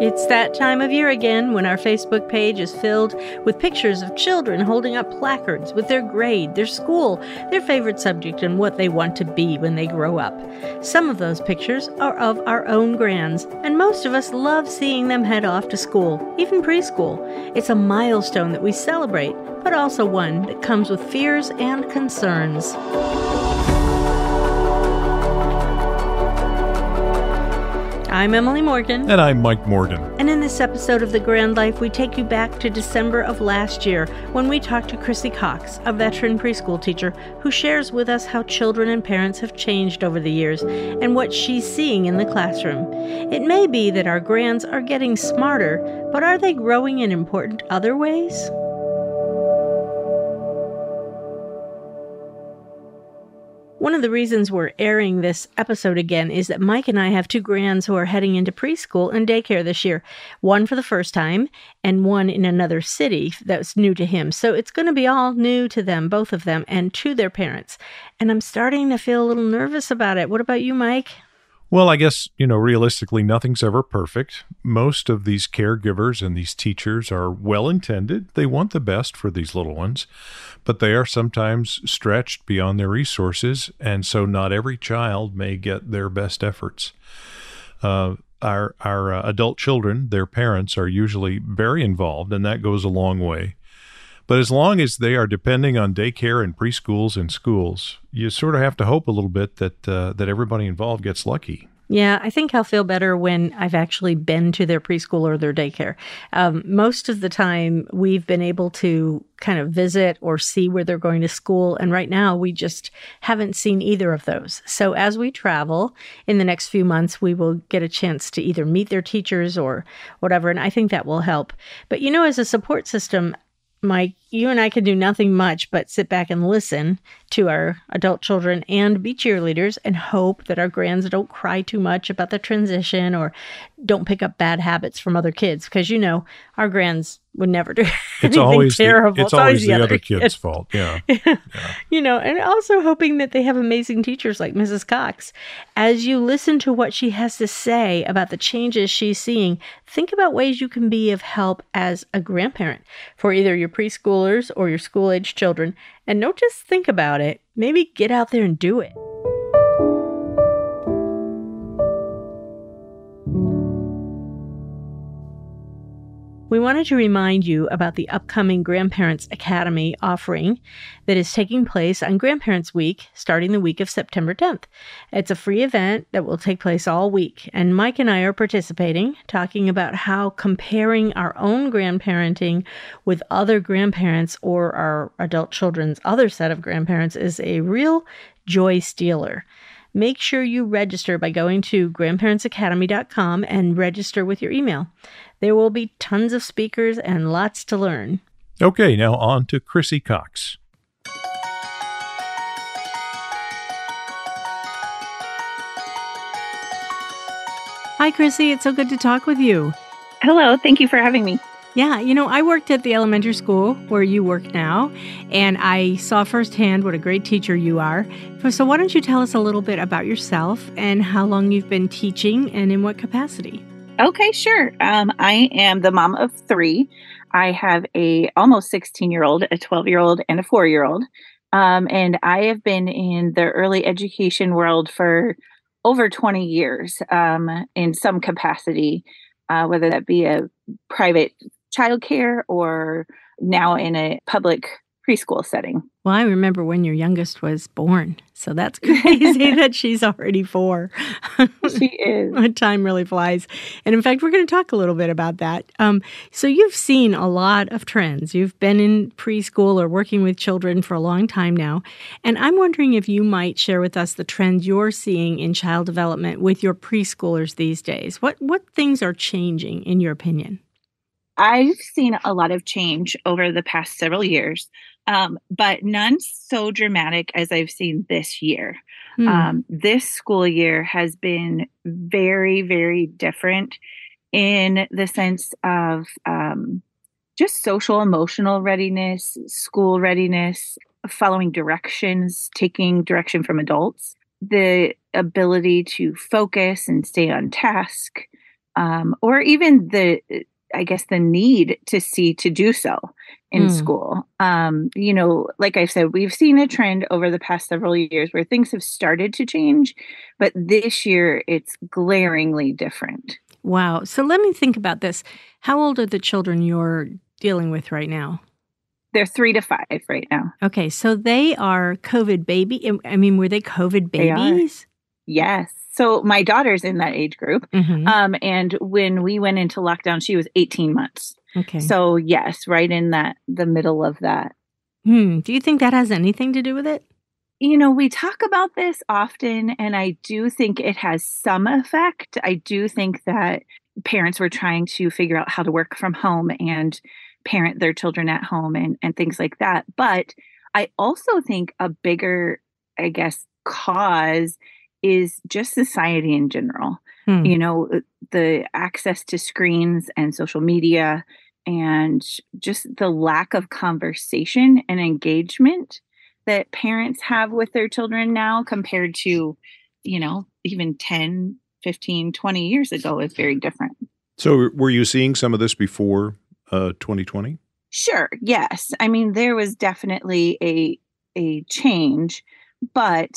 It's that time of year again when our Facebook page is filled with pictures of children holding up placards with their grade, their school, their favorite subject, and what they want to be when they grow up. Some of those pictures are of our own grands, and most of us love seeing them head off to school, even preschool. It's a milestone that we celebrate, but also one that comes with fears and concerns. I'm Emily Morgan. And I'm Mike Morgan. And in this episode of The Grand Life, we take you back to December of last year when we talked to Chrissy Cox, a veteran preschool teacher, who shares with us how children and parents have changed over the years and what she's seeing in the classroom. It may be that our grands are getting smarter, but are they growing in important other ways? One of the reasons we're airing this episode again is that Mike and I have two grands who are heading into preschool and daycare this year. One for the first time and one in another city that's new to him. So it's going to be all new to them, both of them, and to their parents. And I'm starting to feel a little nervous about it. What about you, Mike? Well, I guess, you know, realistically, nothing's ever perfect. Most of these caregivers and these teachers are well intended. They want the best for these little ones, but they are sometimes stretched beyond their resources. And so not every child may get their best efforts. Uh, our our uh, adult children, their parents are usually very involved, and that goes a long way. But as long as they are depending on daycare and preschools and schools, you sort of have to hope a little bit that uh, that everybody involved gets lucky. Yeah, I think I'll feel better when I've actually been to their preschool or their daycare. Um, most of the time, we've been able to kind of visit or see where they're going to school. And right now, we just haven't seen either of those. So as we travel in the next few months, we will get a chance to either meet their teachers or whatever. And I think that will help. But you know, as a support system, Mike, you and I can do nothing much but sit back and listen to our adult children and be cheerleaders and hope that our grands don't cry too much about the transition or don't pick up bad habits from other kids because you know our grands would never do it's always terrible. The, it's, it's, always, the, other, other kid's fault. Yeah. yeah. You know, and also hoping that they have amazing teachers like Mrs. Cox. As you listen to what she has to say about the changes she's seeing, think about ways you can be of help as a grandparent for either your preschoolers or your school age children. And don't just think about it, maybe get out there and do it. We wanted to remind you about the upcoming Grandparents Academy offering that is taking place on Grandparents Week starting the week of September 10th. It's a free event that will take place all week, and Mike and I are participating, talking about how comparing our own grandparenting with other grandparents or our adult children's other set of grandparents is a real joy stealer make sure you register by going to grandparentsacademy.com and register with your email. There will be tons of speakers and lots to learn. Okay, now on to Chrissy Cox. Hi, Chrissy. It's so good to talk with you. Hello. Thank you for having me. Yeah, you know, I worked at the elementary school where you work now, and I saw firsthand what a great teacher you are. So, why don't you tell us a little bit about yourself and how long you've been teaching and in what capacity? Okay, sure. Um, I am the mom of three. I have a almost 16 year old, a 12 year old, and a four year old. Um, and I have been in the early education world for over 20 years um, in some capacity, uh, whether that be a private childcare or now in a public preschool setting. Well, I remember when your youngest was born. So that's crazy that she's already four. she is. Time really flies. And in fact, we're going to talk a little bit about that. Um, so you've seen a lot of trends. You've been in preschool or working with children for a long time now. And I'm wondering if you might share with us the trends you're seeing in child development with your preschoolers these days. What, what things are changing, in your opinion? I've seen a lot of change over the past several years, um, but none so dramatic as I've seen this year. Hmm. Um, this school year has been very, very different in the sense of um, just social emotional readiness, school readiness, following directions, taking direction from adults, the ability to focus and stay on task um, or even the I guess the need to see to do so in mm. school. Um, you know, like I said, we've seen a trend over the past several years where things have started to change, but this year it's glaringly different. Wow. So let me think about this. How old are the children you're dealing with right now? They're three to five right now. Okay. So they are COVID baby. I mean, were they COVID babies? They yes. So my daughter's in that age group. Mm-hmm. Um, and when we went into lockdown, she was 18 months. Okay. So yes, right in that the middle of that. Hmm. Do you think that has anything to do with it? You know, we talk about this often, and I do think it has some effect. I do think that parents were trying to figure out how to work from home and parent their children at home and, and things like that. But I also think a bigger, I guess, cause is just society in general. Hmm. You know, uh, the access to screens and social media and just the lack of conversation and engagement that parents have with their children now compared to, you know, even 10, 15, 20 years ago is very different. So, were you seeing some of this before uh, 2020? Sure. Yes. I mean, there was definitely a a change, but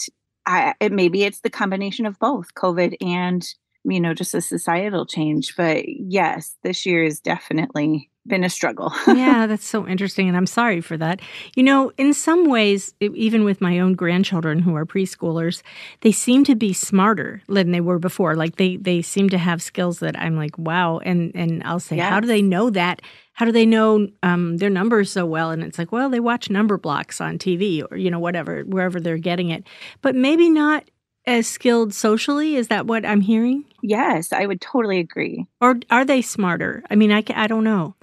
I, it, maybe it's the combination of both COVID and you know just a societal change. But yes, this year is definitely been a struggle. yeah, that's so interesting. And I'm sorry for that. You know, in some ways, even with my own grandchildren who are preschoolers, they seem to be smarter than they were before. Like they they seem to have skills that I'm like, wow. And and I'll say, yes. how do they know that? How do they know um, their numbers so well? And it's like, well, they watch Numberblocks on TV or, you know, whatever, wherever they're getting it. But maybe not as skilled socially. Is that what I'm hearing? Yes, I would totally agree. Or are they smarter? I mean, I, I don't know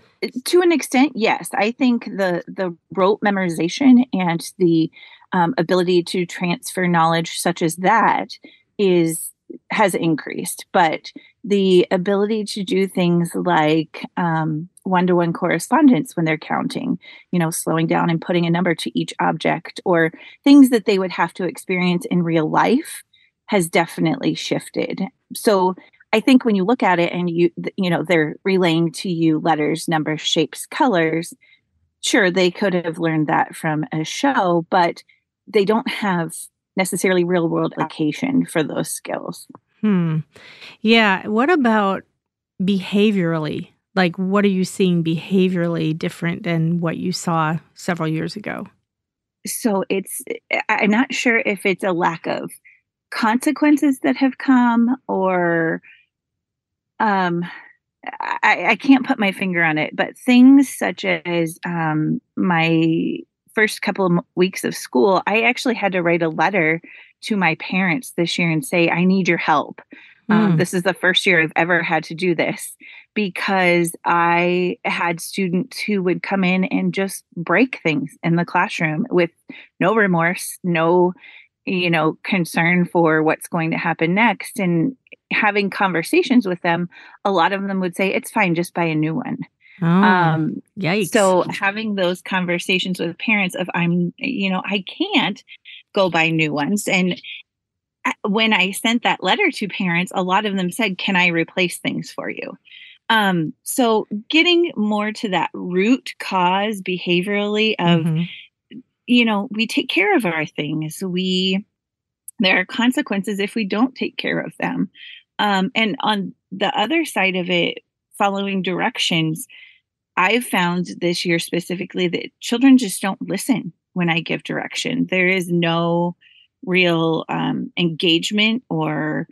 to an extent, yes. I think the the rote memorization and the um, ability to transfer knowledge, such as that, is has increased. But the ability to do things like one to one correspondence when they're counting, you know, slowing down and putting a number to each object, or things that they would have to experience in real life, has definitely shifted. So I think when you look at it and you you know they're relaying to you letters, numbers, shapes, colors, sure they could have learned that from a show, but they don't have necessarily real world application for those skills. Hmm. Yeah, what about behaviorally? Like what are you seeing behaviorally different than what you saw several years ago? So it's I'm not sure if it's a lack of consequences that have come or um I, I can't put my finger on it, but things such as um, my first couple of weeks of school, I actually had to write a letter to my parents this year and say, I need your help. Mm. Um, hmm. this is the first year I've ever had to do this because I had students who would come in and just break things in the classroom with no remorse, no you know concern for what's going to happen next. And having conversations with them a lot of them would say it's fine just buy a new one. Oh, um yikes. so having those conversations with parents of i'm you know i can't go buy new ones. And when i sent that letter to parents a lot of them said can i replace things for you? Um so getting more to that root cause behaviorally of mm-hmm you know, we take care of our things. We there are consequences if we don't take care of them. Um, and on the other side of it, following directions, I've found this year specifically that children just don't listen when I give direction. There is no real um, engagement or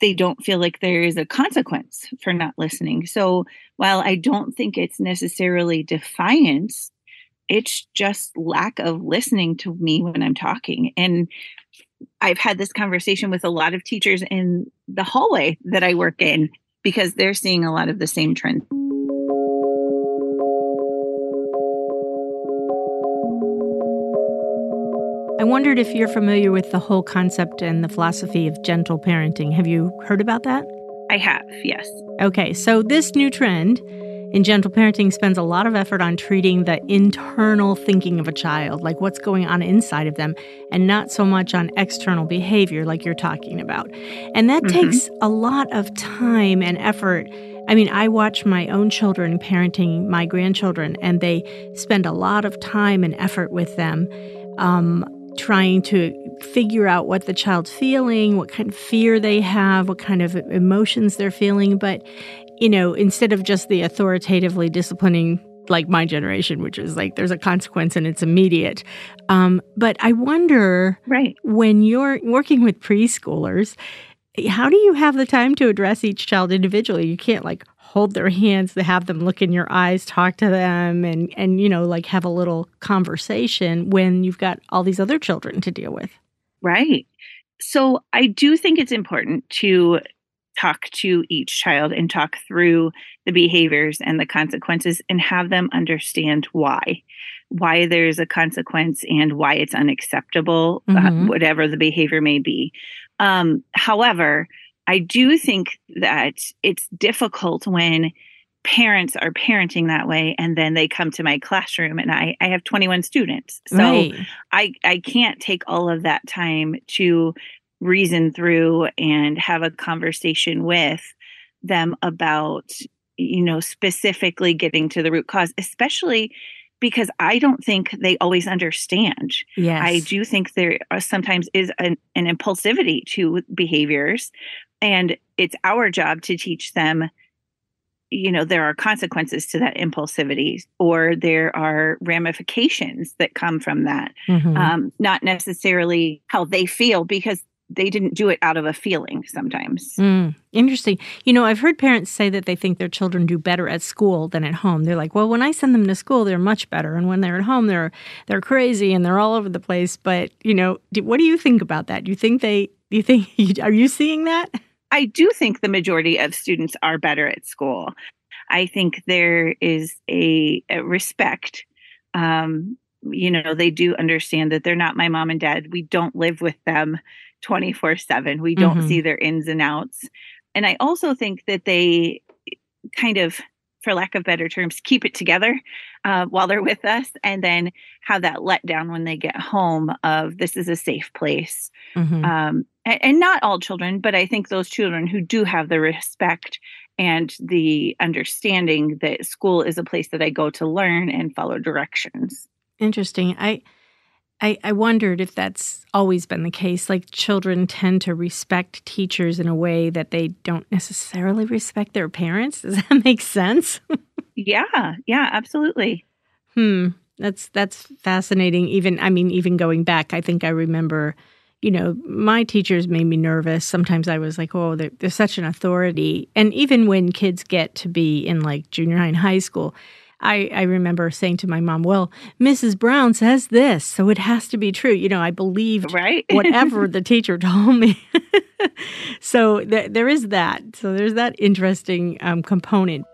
they don't feel like there is a consequence for not listening. So while I don't think it's necessarily defiance, it's just lack of listening to me when I'm talking. And I've had this conversation with a lot of teachers in the hallway that I work in because they're seeing a lot of the same trends. I wondered if you're familiar with the whole concept and the philosophy of gentle parenting. Have you heard about that? I have, yes. Okay, so this new trend in gentle parenting spends a lot of effort on treating the internal thinking of a child, like what's going on inside of them, and not so much on external behavior, like you're talking about. And that mm-hmm. takes a lot of time and effort. I mean, I watch my own children parenting my grandchildren, and they spend a lot of time and effort with them. Um, trying to figure out what the child's feeling, what kind of fear they have, what kind of emotions they're feeling. But you know, instead of just the authoritatively disciplining like my generation, which is like there's a consequence and it's immediate. Um, but I wonder, right, when you're working with preschoolers, how do you have the time to address each child individually? You can't like hold their hands, to have them look in your eyes, talk to them, and and you know like have a little conversation when you've got all these other children to deal with. Right. So I do think it's important to talk to each child and talk through the behaviors and the consequences and have them understand why why there's a consequence and why it's unacceptable uh, mm-hmm. uh, whatever the behavior may be um, however i do think that it's difficult when parents are parenting that way and then they come to my classroom and i, I have 21 students so right. I, I can't take all of that time to reason through and have a conversation with them about you know specifically getting to the root cause especially because i don't think they always understand yes. i do think there sometimes is an, an impulsivity to behaviors and it's our job to teach them you know there are consequences to that impulsivity or there are ramifications that come from that mm-hmm. um, not necessarily how they feel because they didn't do it out of a feeling sometimes. Mm, interesting. You know, I've heard parents say that they think their children do better at school than at home. They're like, "Well, when I send them to school, they're much better, and when they're at home, they're they're crazy and they're all over the place." But you know, do, what do you think about that? Do you think they? Do you think are you seeing that? I do think the majority of students are better at school. I think there is a, a respect um, you know they do understand that they're not my mom and dad we don't live with them 24 7. We don't mm-hmm. see their ins and outs. And I also think that they kind of, for lack of better terms, keep it together uh, while they're with us and then have that letdown when they get home of this is a safe place. Mm-hmm. Um, and, and not all children, but I think those children who do have the respect and the understanding that school is a place that I go to learn and follow directions. Interesting. I I, I wondered if that's always been the case. Like children tend to respect teachers in a way that they don't necessarily respect their parents. Does that make sense? yeah, yeah, absolutely. Hmm. That's that's fascinating. Even I mean, even going back, I think I remember, you know, my teachers made me nervous. Sometimes I was like, oh, they're, they're such an authority. And even when kids get to be in like junior high and high school, I, I remember saying to my mom, Well, Mrs. Brown says this, so it has to be true. You know, I believed right? whatever the teacher told me. so th- there is that. So there's that interesting um, component.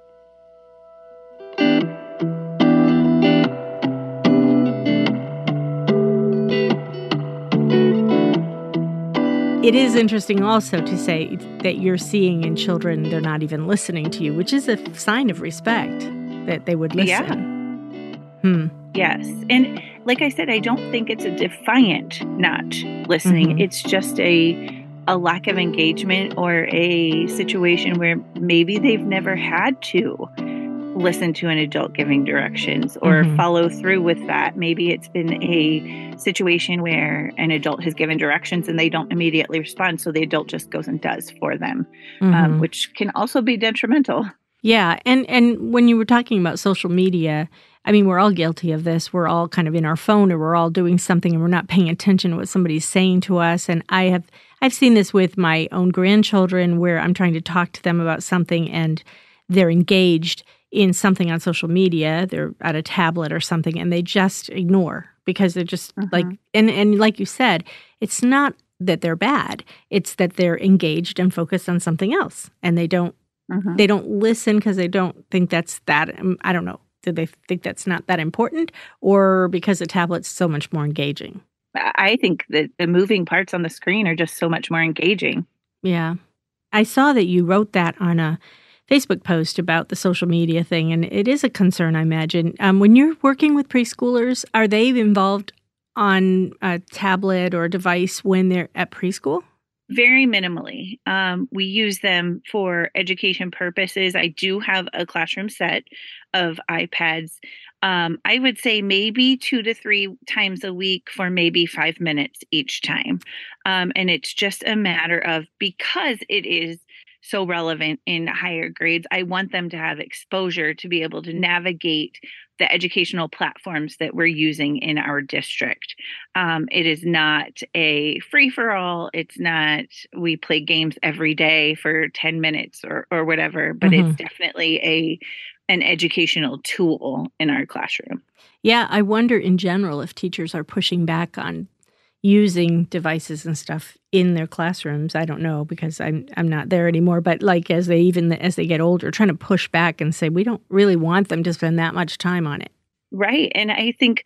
It is interesting also to say that you're seeing in children they're not even listening to you, which is a sign of respect that they would listen. Yeah. Hmm. Yes. And like I said, I don't think it's a defiant not listening. Mm-hmm. It's just a a lack of engagement or a situation where maybe they've never had to listen to an adult giving directions or mm-hmm. follow through with that. Maybe it's been a situation where an adult has given directions and they don't immediately respond. So the adult just goes and does for them, um, mm-hmm. um, which can also be detrimental. Yeah, and and when you were talking about social media, I mean, we're all guilty of this. We're all kind of in our phone or we're all doing something and we're not paying attention to what somebody's saying to us. And I have I've seen this with my own grandchildren where I'm trying to talk to them about something and they're engaged in something on social media, they're at a tablet or something and they just ignore because they're just uh-huh. like and and like you said, it's not that they're bad. It's that they're engaged and focused on something else and they don't Mm-hmm. They don't listen because they don't think that's that. Um, I don't know. Do they think that's not that important, or because the tablet's so much more engaging? I think that the moving parts on the screen are just so much more engaging. Yeah, I saw that you wrote that on a Facebook post about the social media thing, and it is a concern, I imagine. Um, when you're working with preschoolers, are they involved on a tablet or a device when they're at preschool? Very minimally. Um, we use them for education purposes. I do have a classroom set of iPads. Um, I would say maybe two to three times a week for maybe five minutes each time. Um, and it's just a matter of because it is so relevant in higher grades. I want them to have exposure to be able to navigate the educational platforms that we're using in our district. Um, it is not a free for all. It's not we play games every day for 10 minutes or, or whatever, but mm-hmm. it's definitely a an educational tool in our classroom. Yeah, I wonder in general if teachers are pushing back on using devices and stuff in their classrooms. I don't know because I'm I'm not there anymore. But like as they even as they get older, trying to push back and say we don't really want them to spend that much time on it. Right, and I think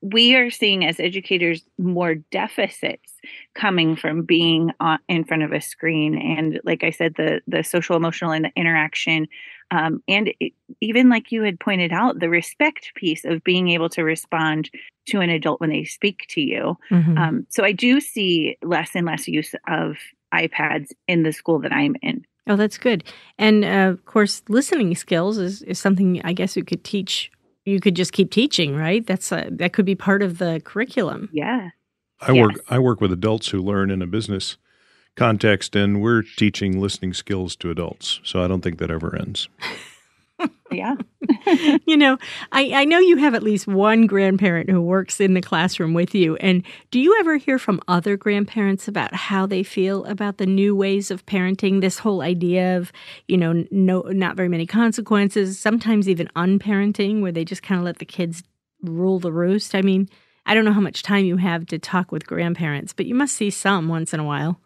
we are seeing as educators more deficits coming from being on, in front of a screen and like i said the the social emotional and the interaction um, and it, even like you had pointed out the respect piece of being able to respond to an adult when they speak to you mm-hmm. um, so i do see less and less use of ipads in the school that i'm in Oh, that's good. And uh, of course, listening skills is, is something I guess you could teach you could just keep teaching, right? That's a, that could be part of the curriculum. Yeah. I yes. work I work with adults who learn in a business context and we're teaching listening skills to adults. So I don't think that ever ends. yeah. you know, I, I know you have at least one grandparent who works in the classroom with you. And do you ever hear from other grandparents about how they feel about the new ways of parenting? This whole idea of, you know, no not very many consequences, sometimes even unparenting, where they just kind of let the kids rule the roost. I mean, I don't know how much time you have to talk with grandparents, but you must see some once in a while.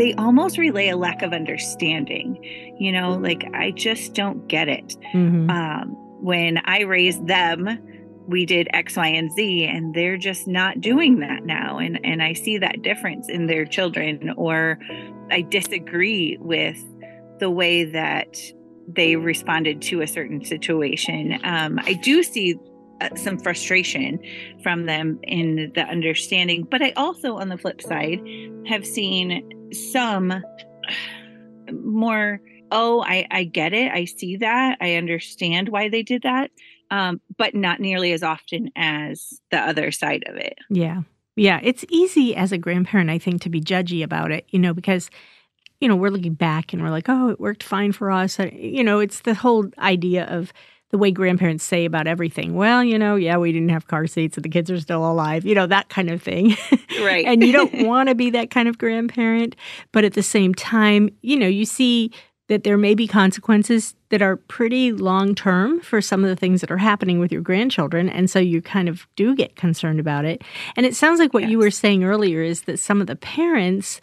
They almost relay a lack of understanding. You know, like I just don't get it. Mm-hmm. Um, when I raised them, we did X, Y, and Z, and they're just not doing that now. And and I see that difference in their children, or I disagree with the way that they responded to a certain situation. Um, I do see some frustration from them in the understanding, but I also, on the flip side, have seen some more oh I, I get it. I see that. I understand why they did that um, but not nearly as often as the other side of it. Yeah. Yeah. It's easy as a grandparent i think to be judgy about it you know because you know we're looking back and we're like oh it worked fine for us. You know it's the whole idea of the way grandparents say about everything. Well, you know, yeah, we didn't have car seats and the kids are still alive, you know, that kind of thing. Right. and you don't want to be that kind of grandparent. But at the same time, you know, you see that there may be consequences that are pretty long term for some of the things that are happening with your grandchildren. And so you kind of do get concerned about it. And it sounds like what yes. you were saying earlier is that some of the parents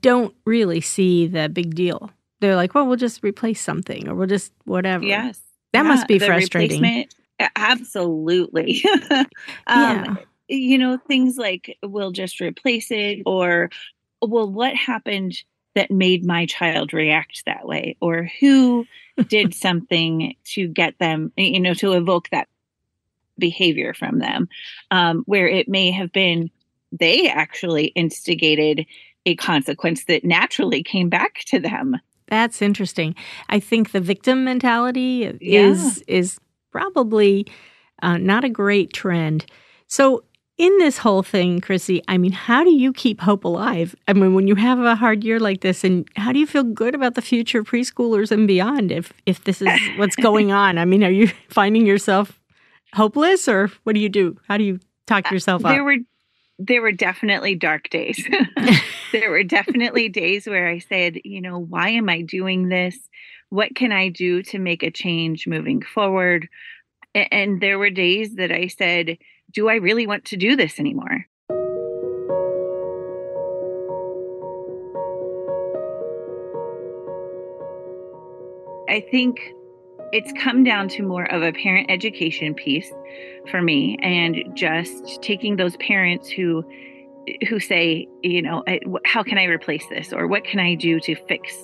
don't really see the big deal. They're like, well, we'll just replace something or we'll just whatever. Yes. That yeah, must be frustrating. Absolutely. um, yeah. You know, things like we'll just replace it or, well, what happened that made my child react that way? Or who did something to get them, you know, to evoke that behavior from them? Um, where it may have been they actually instigated a consequence that naturally came back to them. That's interesting. I think the victim mentality is yeah. is probably uh, not a great trend. So in this whole thing, Chrissy, I mean, how do you keep hope alive? I mean, when you have a hard year like this, and how do you feel good about the future of preschoolers and beyond if if this is what's going on? I mean, are you finding yourself hopeless, or what do you do? How do you talk uh, yourself uh, up? There were there were definitely dark days. there were definitely days where I said, you know, why am I doing this? What can I do to make a change moving forward? And there were days that I said, do I really want to do this anymore? I think it's come down to more of a parent education piece for me and just taking those parents who who say, you know, how can I replace this or what can I do to fix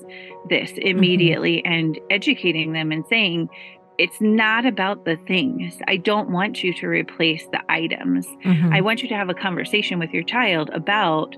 this mm-hmm. immediately mm-hmm. and educating them and saying, it's not about the things. I don't want you to replace the items. Mm-hmm. I want you to have a conversation with your child about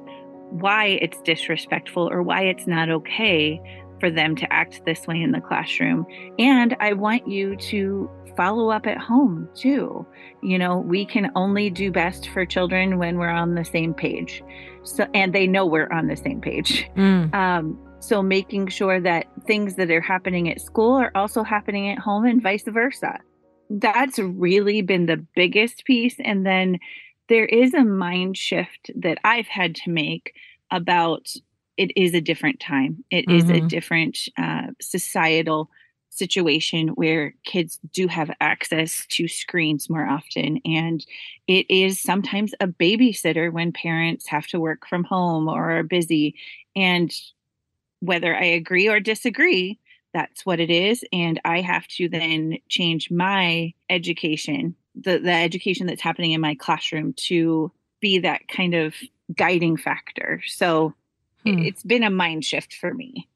why it's disrespectful or why it's not okay for them to act this way in the classroom. And I want you to follow up at home too. You know, we can only do best for children when we're on the same page. So, and they know we're on the same page. Mm. Um, so making sure that things that are happening at school are also happening at home and vice versa. That's really been the biggest piece. And then there is a mind shift that I've had to make about it is a different time. It mm-hmm. is a mm-hmm. different uh, societal situation where kids do have access to screens more often. And it is sometimes a babysitter when parents have to work from home or are busy. And whether I agree or disagree, that's what it is. And I have to then change my education, the, the education that's happening in my classroom to be that kind of guiding factor. So hmm. it's been a mind shift for me.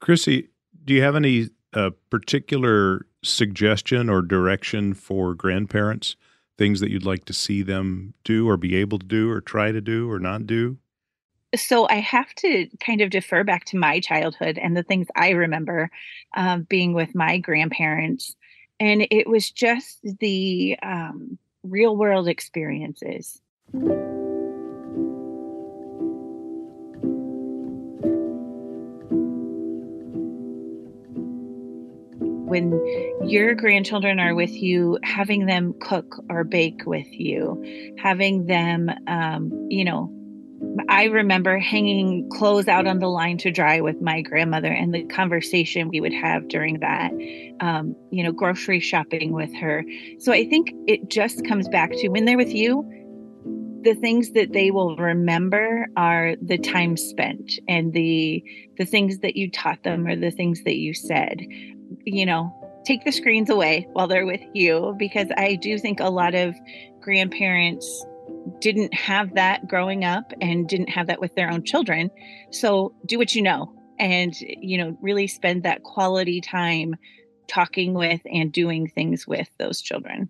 Chrissy, do you have any a particular suggestion or direction for grandparents? Things that you'd like to see them do or be able to do or try to do or not do? So I have to kind of defer back to my childhood and the things I remember um, being with my grandparents. And it was just the um, real world experiences. When your grandchildren are with you, having them cook or bake with you, having them, um, you know, I remember hanging clothes out on the line to dry with my grandmother and the conversation we would have during that, um, you know, grocery shopping with her. So I think it just comes back to when they're with you, the things that they will remember are the time spent and the the things that you taught them or the things that you said you know, take the screens away while they're with you because I do think a lot of grandparents didn't have that growing up and didn't have that with their own children. So do what you know and, you know, really spend that quality time talking with and doing things with those children.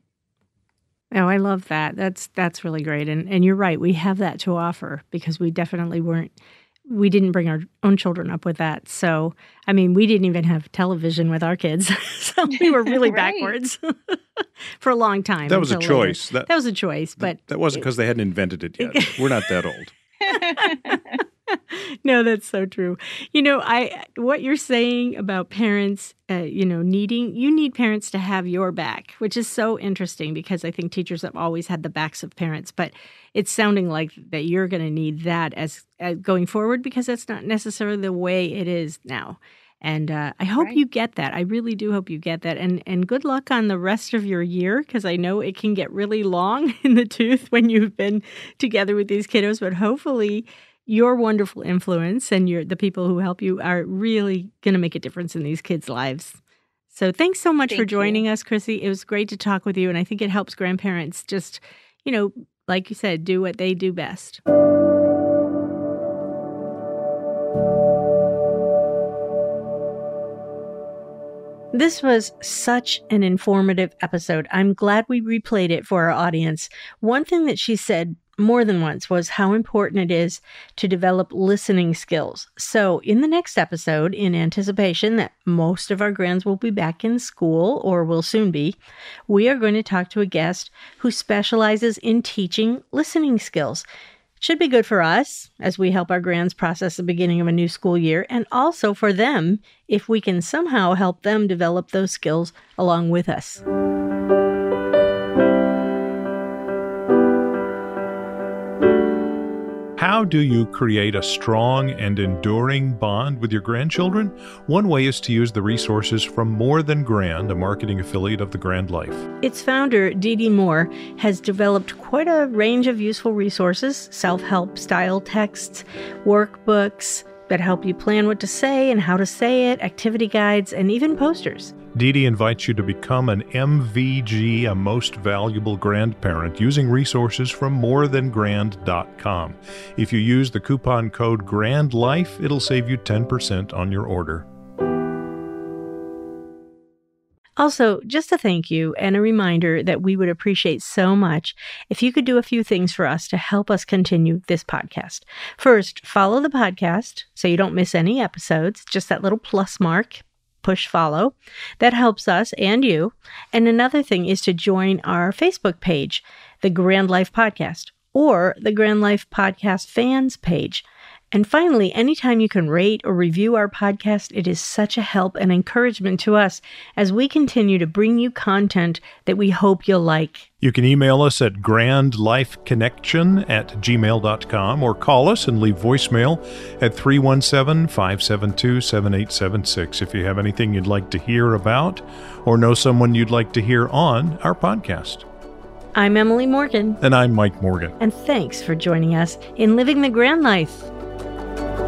Oh, I love that. That's that's really great. And and you're right. We have that to offer because we definitely weren't we didn't bring our own children up with that. So, I mean, we didn't even have television with our kids. so we were really right. backwards for a long time. That was a choice. That, that, was a choice, but that wasn't because they hadn't invented it yet. we're not that old. no, that's so true. You know, I what you're saying about parents, uh, you know, needing you need parents to have your back, which is so interesting because I think teachers have always had the backs of parents, but it's sounding like that you're going to need that as, as, going forward because that's not necessarily the way it is now. And uh, I hope right. you get that. I really do hope you get that. And and good luck on the rest of your year because I know it can get really long in the tooth when you've been together with these kiddos. But hopefully, your wonderful influence and your the people who help you are really going to make a difference in these kids' lives. So thanks so much Thank for joining you. us, Chrissy. It was great to talk with you, and I think it helps grandparents just, you know, like you said, do what they do best. This was such an informative episode. I'm glad we replayed it for our audience. One thing that she said more than once was how important it is to develop listening skills. So, in the next episode, in anticipation that most of our grands will be back in school or will soon be, we are going to talk to a guest who specializes in teaching listening skills. Should be good for us as we help our grands process the beginning of a new school year, and also for them if we can somehow help them develop those skills along with us. How do you create a strong and enduring bond with your grandchildren? One way is to use the resources from More Than Grand, a marketing affiliate of the Grand Life. Its founder, Dee Dee Moore, has developed quite a range of useful resources self help style texts, workbooks that help you plan what to say and how to say it, activity guides, and even posters. Dee invites you to become an MVG, a most valuable grandparent, using resources from morethangrand.com. If you use the coupon code GRANDLIFE, it'll save you 10% on your order. Also, just a thank you and a reminder that we would appreciate so much if you could do a few things for us to help us continue this podcast. First, follow the podcast so you don't miss any episodes, just that little plus mark. Push follow. That helps us and you. And another thing is to join our Facebook page, the Grand Life Podcast, or the Grand Life Podcast fans page. And finally, anytime you can rate or review our podcast, it is such a help and encouragement to us as we continue to bring you content that we hope you'll like. You can email us at grandlifeconnection at gmail.com or call us and leave voicemail at 317 572 7876 if you have anything you'd like to hear about or know someone you'd like to hear on our podcast. I'm Emily Morgan. And I'm Mike Morgan. And thanks for joining us in Living the Grand Life. Bye.